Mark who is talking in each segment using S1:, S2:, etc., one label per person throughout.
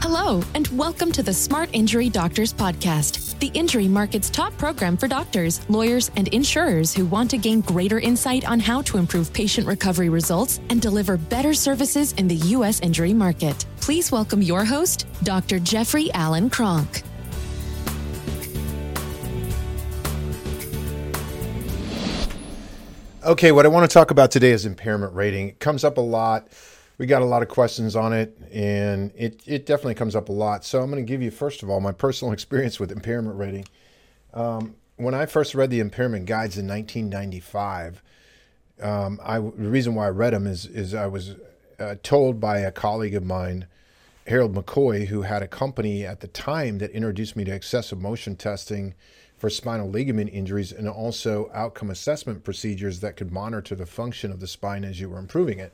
S1: Hello, and welcome to the Smart Injury Doctors Podcast, the injury market's top program for doctors, lawyers, and insurers who want to gain greater insight on how to improve patient recovery results and deliver better services in the U.S. injury market. Please welcome your host, Dr. Jeffrey Allen Kronk.
S2: Okay, what I want to talk about today is impairment rating. It comes up a lot. We got a lot of questions on it, and it, it definitely comes up a lot. So I'm going to give you, first of all, my personal experience with impairment rating. Um, when I first read the impairment guides in 1995, um, I, the reason why I read them is, is I was uh, told by a colleague of mine, Harold McCoy, who had a company at the time that introduced me to excessive motion testing for spinal ligament injuries and also outcome assessment procedures that could monitor the function of the spine as you were improving it.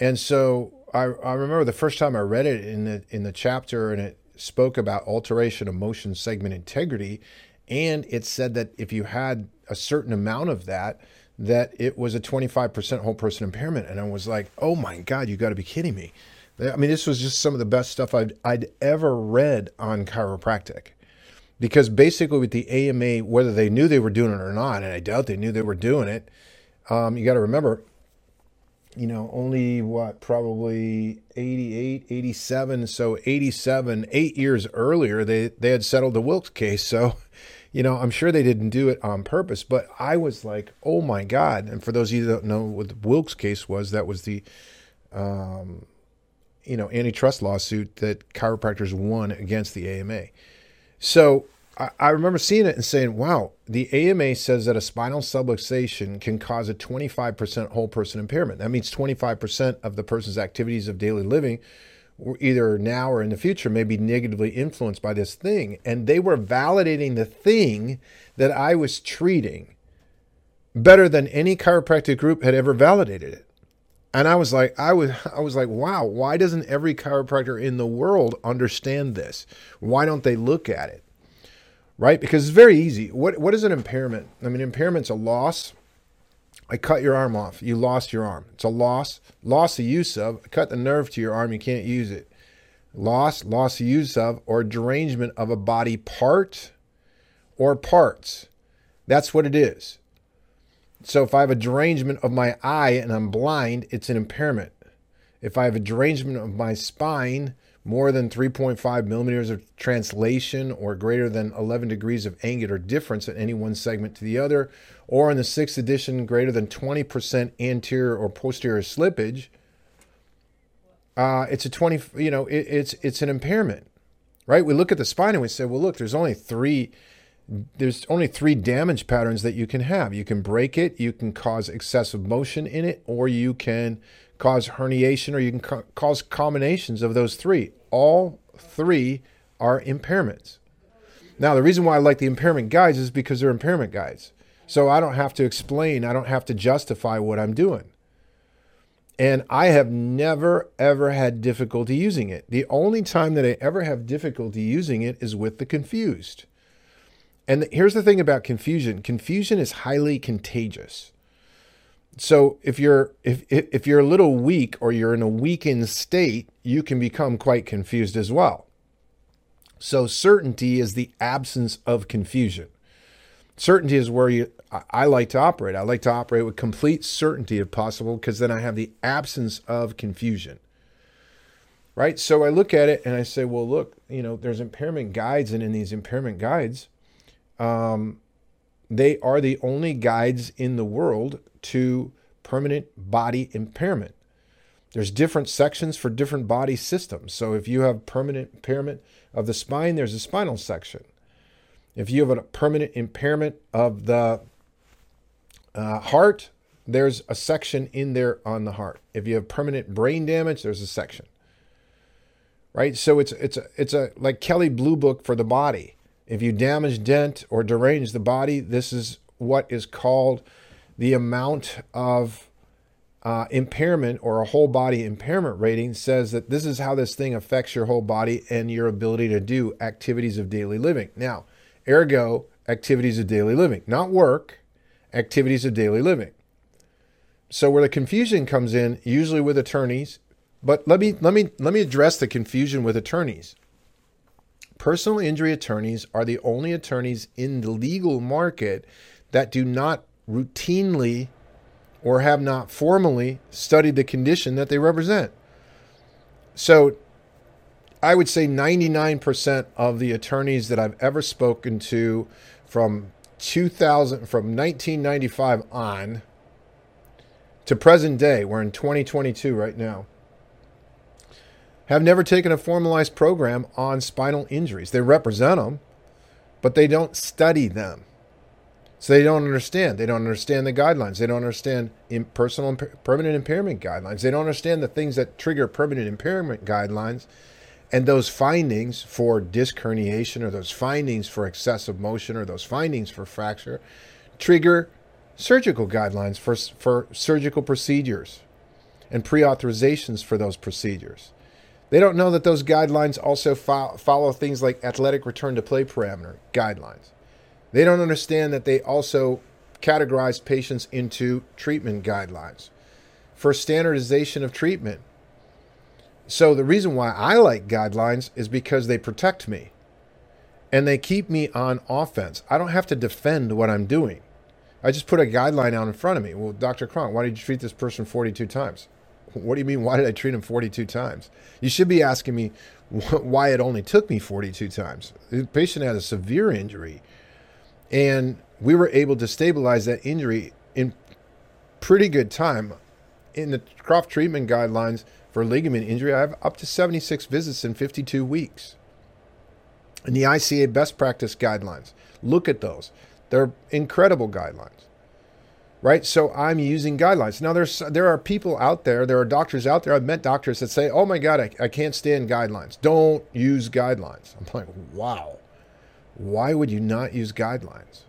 S2: And so I, I remember the first time I read it in the in the chapter and it spoke about alteration of motion segment integrity. And it said that if you had a certain amount of that that it was a 25% whole person impairment. And I was like, "Oh my god, you got to be kidding me." I mean, this was just some of the best stuff I'd, I'd ever read on chiropractic. Because basically with the AMA, whether they knew they were doing it or not, and I doubt they knew they were doing it, um, you got to remember, you know, only what, probably 88, 87. So 87, eight years earlier, they, they had settled the Wilk's case. So, you know, I'm sure they didn't do it on purpose, but I was like, oh my God. And for those of you that don't know what the Wilk's case was, that was the, um, you know, antitrust lawsuit that chiropractors won against the AMA. So I, remember seeing it and saying, wow, the AMA says that a spinal subluxation can cause a 25% whole person impairment. That means 25% of the person's activities of daily living, either now or in the future, may be negatively influenced by this thing. And they were validating the thing that I was treating better than any chiropractic group had ever validated it. And I was like, I was, I was like, wow, why doesn't every chiropractor in the world understand this? Why don't they look at it? Right? Because it's very easy. What, what is an impairment? I mean, impairment's a loss. I cut your arm off. You lost your arm. It's a loss. Loss of use of. I cut the nerve to your arm. You can't use it. Loss, loss of use of, or derangement of a body part or parts. That's what it is. So if I have a derangement of my eye and I'm blind, it's an impairment. If I have a derangement of my spine, more than 3.5 millimeters of translation or greater than 11 degrees of angular difference in any one segment to the other, or in the sixth edition, greater than 20% anterior or posterior slippage, uh, it's a 20, you know, it, it's, it's an impairment, right? We look at the spine and we say, well, look, there's only three there's only three damage patterns that you can have. You can break it, you can cause excessive motion in it, or you can cause herniation, or you can ca- cause combinations of those three. All three are impairments. Now, the reason why I like the impairment guides is because they're impairment guides. So I don't have to explain, I don't have to justify what I'm doing. And I have never, ever had difficulty using it. The only time that I ever have difficulty using it is with the confused. And here's the thing about confusion confusion is highly contagious. So if you're if if you're a little weak or you're in a weakened state, you can become quite confused as well. So certainty is the absence of confusion. Certainty is where you I like to operate. I like to operate with complete certainty if possible because then I have the absence of confusion. Right? So I look at it and I say, well, look, you know, there's impairment guides and in these impairment guides, um, they are the only guides in the world to permanent body impairment. There's different sections for different body systems. So if you have permanent impairment of the spine, there's a spinal section. If you have a permanent impairment of the uh, heart, there's a section in there on the heart. If you have permanent brain damage, there's a section. Right? So it's it's a, it's a like Kelley Blue Book for the body. If you damage, dent, or derange the body, this is what is called the amount of uh, impairment or a whole body impairment rating says that this is how this thing affects your whole body and your ability to do activities of daily living. Now, ergo, activities of daily living, not work, activities of daily living. So, where the confusion comes in, usually with attorneys, But let me let me let me address the confusion with attorneys. Personal injury attorneys are the only attorneys in the legal market that do not routinely or have not formally studied the condition that they represent. So I would say 99% of the attorneys that I've ever spoken to from 2000 from 1995 on to present day, we're in 2022 right now, have never taken a formalized program on spinal injuries. They represent them, but they don't study them. So they don't understand. They don't understand the guidelines. They don't understand personal permanent impairment guidelines. They don't understand the things that trigger permanent impairment guidelines and those findings for disc herniation or those findings for excessive motion or those findings for fracture trigger surgical guidelines for, for surgical procedures and pre authorizations for those procedures. They don't know that those guidelines also fo- follow things like athletic return to play parameter guidelines. They don't understand that they also categorize patients into treatment guidelines for standardization of treatment. So, the reason why I like guidelines is because they protect me and they keep me on offense. I don't have to defend what I'm doing. I just put a guideline out in front of me. Well, Dr. Kronk, why did you treat this person 42 times? What do you mean, why did I treat him 42 times? You should be asking me why it only took me 42 times. The patient had a severe injury and we were able to stabilize that injury in pretty good time. In the Croft treatment guidelines for ligament injury, I have up to 76 visits in 52 weeks. In the ICA best practice guidelines, look at those. They're incredible guidelines. Right? So I'm using guidelines. Now there's there are people out there, there are doctors out there. I've met doctors that say, "Oh my god, I, I can't stand guidelines. Don't use guidelines." I'm like, "Wow." why would you not use guidelines?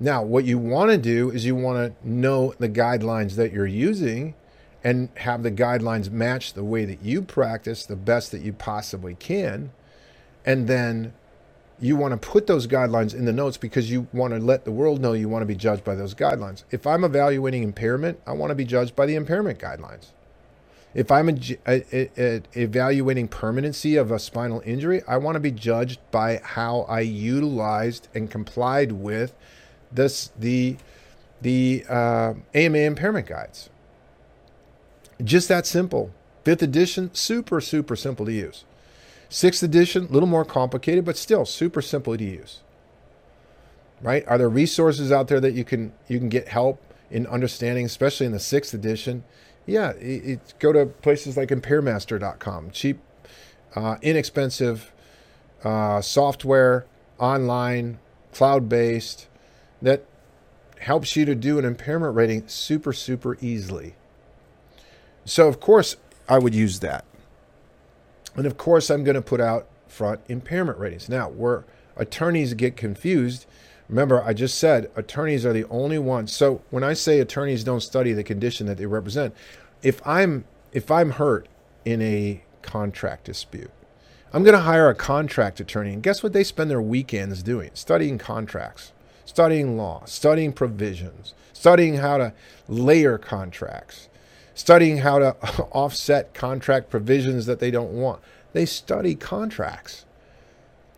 S2: Now, what you want to do is you want to know the guidelines that you're using and have the guidelines match the way that you practice the best that you possibly can. And then you want to put those guidelines in the notes because you want to let the world know you want to be judged by those guidelines. If I'm evaluating impairment, I want to be judged by the impairment guidelines. If I'm a, a, a, evaluating permanency of a spinal injury, I want to be judged by how I utilized and complied with this the the uh, AMA impairment guides. Just that simple. Fifth edition, super super simple to use. Sixth edition, a little more complicated, but still super simple to use. Right? Are there resources out there that you can you can get help in understanding, especially in the sixth edition? Yeah, it, it, go to places like impairmaster.com. Cheap, uh, inexpensive uh, software, online, cloud based, that helps you to do an impairment rating super, super easily. So, of course, I would use that. And of course, I'm going to put out front impairment ratings. Now, where attorneys get confused, remember, I just said attorneys are the only ones. So, when I say attorneys don't study the condition that they represent, if I'm if I'm hurt in a contract dispute, I'm going to hire a contract attorney. And guess what they spend their weekends doing? Studying contracts, studying law, studying provisions, studying how to layer contracts, studying how to offset contract provisions that they don't want. They study contracts.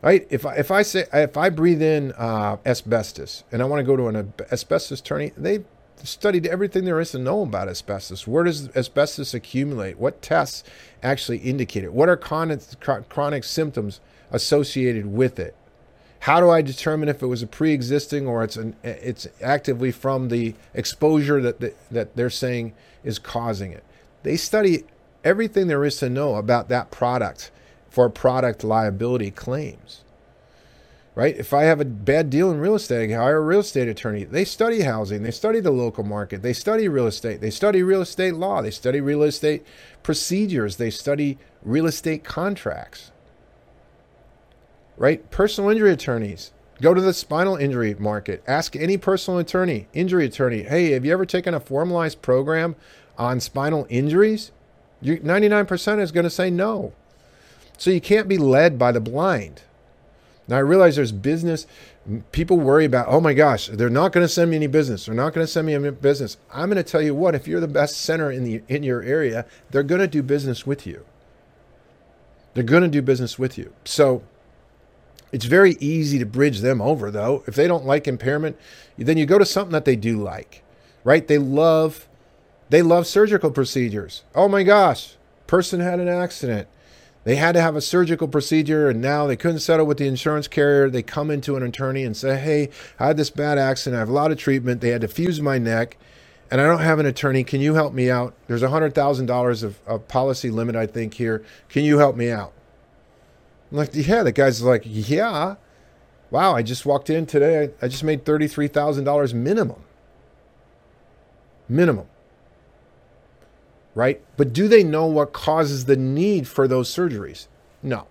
S2: Right? If I, if I say if I breathe in uh, asbestos and I want to go to an asbestos attorney, they studied everything there is to know about asbestos. Where does asbestos accumulate? What tests actually indicate it? What are chronic, chronic symptoms associated with it? How do I determine if it was a pre-existing or it's an, it's actively from the exposure that the, that they're saying is causing it? They study everything there is to know about that product for product liability claims right? If I have a bad deal in real estate, I hire a real estate attorney. They study housing, they study the local market, they study real estate, they study real estate law, they study real estate procedures, they study real estate contracts, right? Personal injury attorneys. Go to the spinal injury market. Ask any personal attorney, injury attorney, hey, have you ever taken a formalized program on spinal injuries? You, 99% is going to say no. So you can't be led by the blind Now I realize there's business. People worry about, oh my gosh, they're not going to send me any business. They're not going to send me any business. I'm going to tell you what, if you're the best center in the in your area, they're going to do business with you. They're going to do business with you. So it's very easy to bridge them over though. If they don't like impairment, then you go to something that they do like. Right? They love they love surgical procedures. Oh my gosh, person had an accident they had to have a surgical procedure and now they couldn't settle with the insurance carrier. They come into an attorney and say, Hey, I had this bad accident. I have a lot of treatment. They had to fuse my neck and I don't have an attorney. Can you help me out? There's $100,000 of, of policy limit, I think, here. Can you help me out? I'm like, yeah. The guy's like, yeah. Wow, I just walked in today. I, just made $33,000 minimum. Minimum right? But do they know what causes the need for those surgeries? No.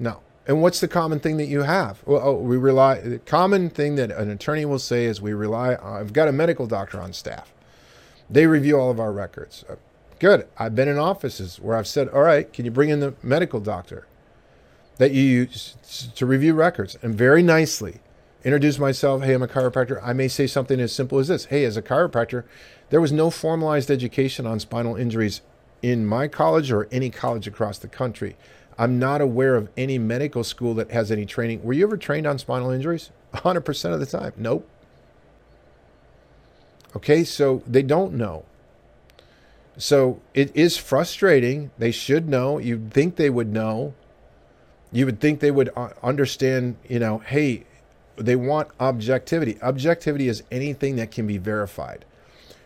S2: No. And what's the common thing that you have? Well, oh, we rely. The common thing that an attorney will say is we rely. I've got a medical doctor on staff. They review all of our records. Good. I've been in offices where I've said, "All right, can you bring in the medical doctor that you use to review records?" And very nicely introduce myself. Hey, I'm a chiropractor. I may say something as simple as this: Hey, as a chiropractor, there was no formalized education on spinal injuries in my college or any college across the country. I'm not aware of any medical school that has any training. Were you ever trained on spinal injuries? 100% of the time. Nope. Okay, so they don't know. So it is frustrating. They should know. You'd think they would know. You would think they would uh, understand, you know, hey, they want objectivity. Objectivity is anything that can be verified.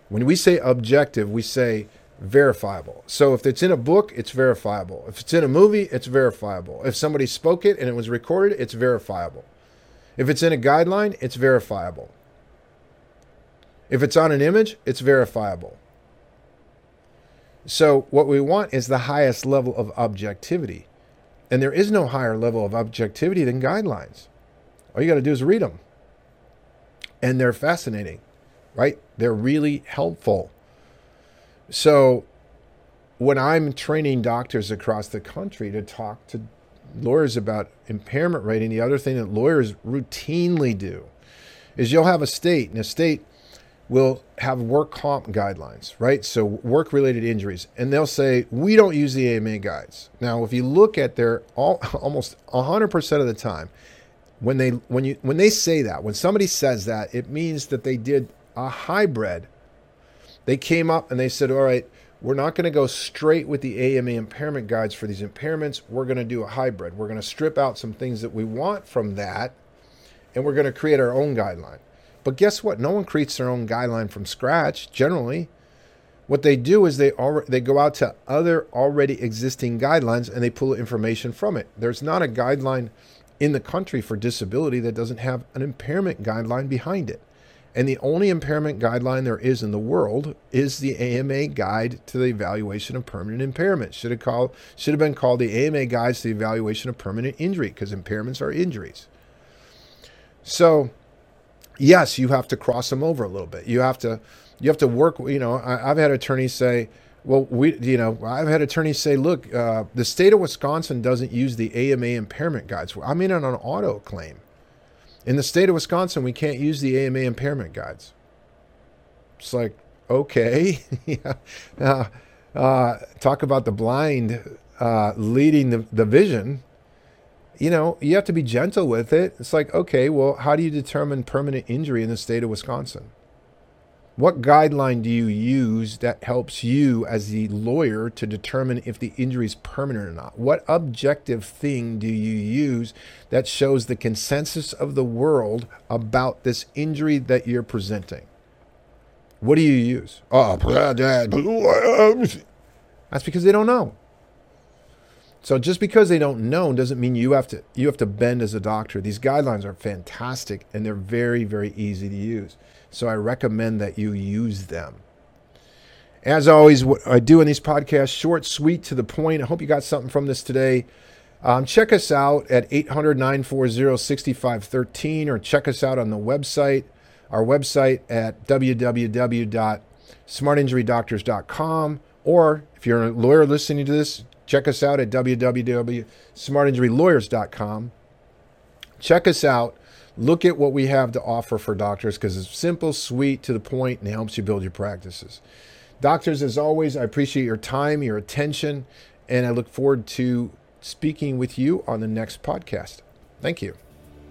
S2: When we say objective, we say verifiable. So if it's in a book, it's verifiable. If it's in a movie, it's verifiable. If somebody spoke it and it was recorded, it's verifiable. If it's in a guideline, it's verifiable. If it's on an image, it's verifiable. So what we want is the highest level of objectivity. And there is no higher level of objectivity than guidelines. All you got to do is read them. And they're fascinating right? They're really helpful. So when I'm training doctors across the country to talk to lawyers about impairment rating, the other thing that lawyers routinely do is you'll have a state, and a state will have work comp guidelines, right? So work related injuries. And they'll say, we don't use the AMA guides. Now, if you look at their all, almost 100% of the time, when they when you when they say that, when somebody says that, it means that they did a hybrid. They came up and they said, all right, we're not going to go straight with the AMA impairment guides for these impairments. We're going to do a hybrid. We're going to strip out some things that we want from that, and we're going to create our own guideline. But guess what? No one creates their own guideline from scratch generally. What they do is they already, they go out to other already existing guidelines and they pull information from it. There's not a guideline in the country for disability that doesn't have an impairment guideline behind it. And the only impairment guideline there is in the world is the AMA Guide to the Evaluation of Permanent Impairment. Should have called should have been called the AMA Guides to the Evaluation of Permanent Injury because impairments are injuries. So, yes, you have to cross them over a little bit. You have to you have to work. You know, I, have had attorneys say, "Well, we," you know, I've had attorneys say, "Look, uh, the state of Wisconsin doesn't use the AMA impairment guides. I'm in on an auto claim." In the state of Wisconsin, we can't use the AMA impairment guides. It's like, okay. yeah. Uh, uh, talk about the blind uh, leading the, the vision. You know, you have to be gentle with it. It's like, okay, well, how do you determine permanent injury in the state of Wisconsin? What guideline do you use that helps you as the lawyer to determine if the injury is permanent or not? What objective thing do you use that shows the consensus of the world about this injury that you're presenting? What do you use? Oh, that's because they don't know. So just because they don't know doesn't mean you have to you have to bend as a doctor. These guidelines are fantastic and they're very very easy to use. So I recommend that you use them. As always, what I do in these podcasts, short, sweet, to the point. I hope you got something from this today. Um, check us out at 800 940 6513 or check us out on the website, our website at www.smartinjurydoctors.com. Or if you're a lawyer listening to this, Check us out at www.smartinjurylawyers.com. Check us out. Look at what we have to offer for doctors because it's simple, sweet, to the point, and it helps you build your practices. Doctors, as always, I appreciate your time, your attention, and I look forward to speaking with you on the next podcast. Thank you.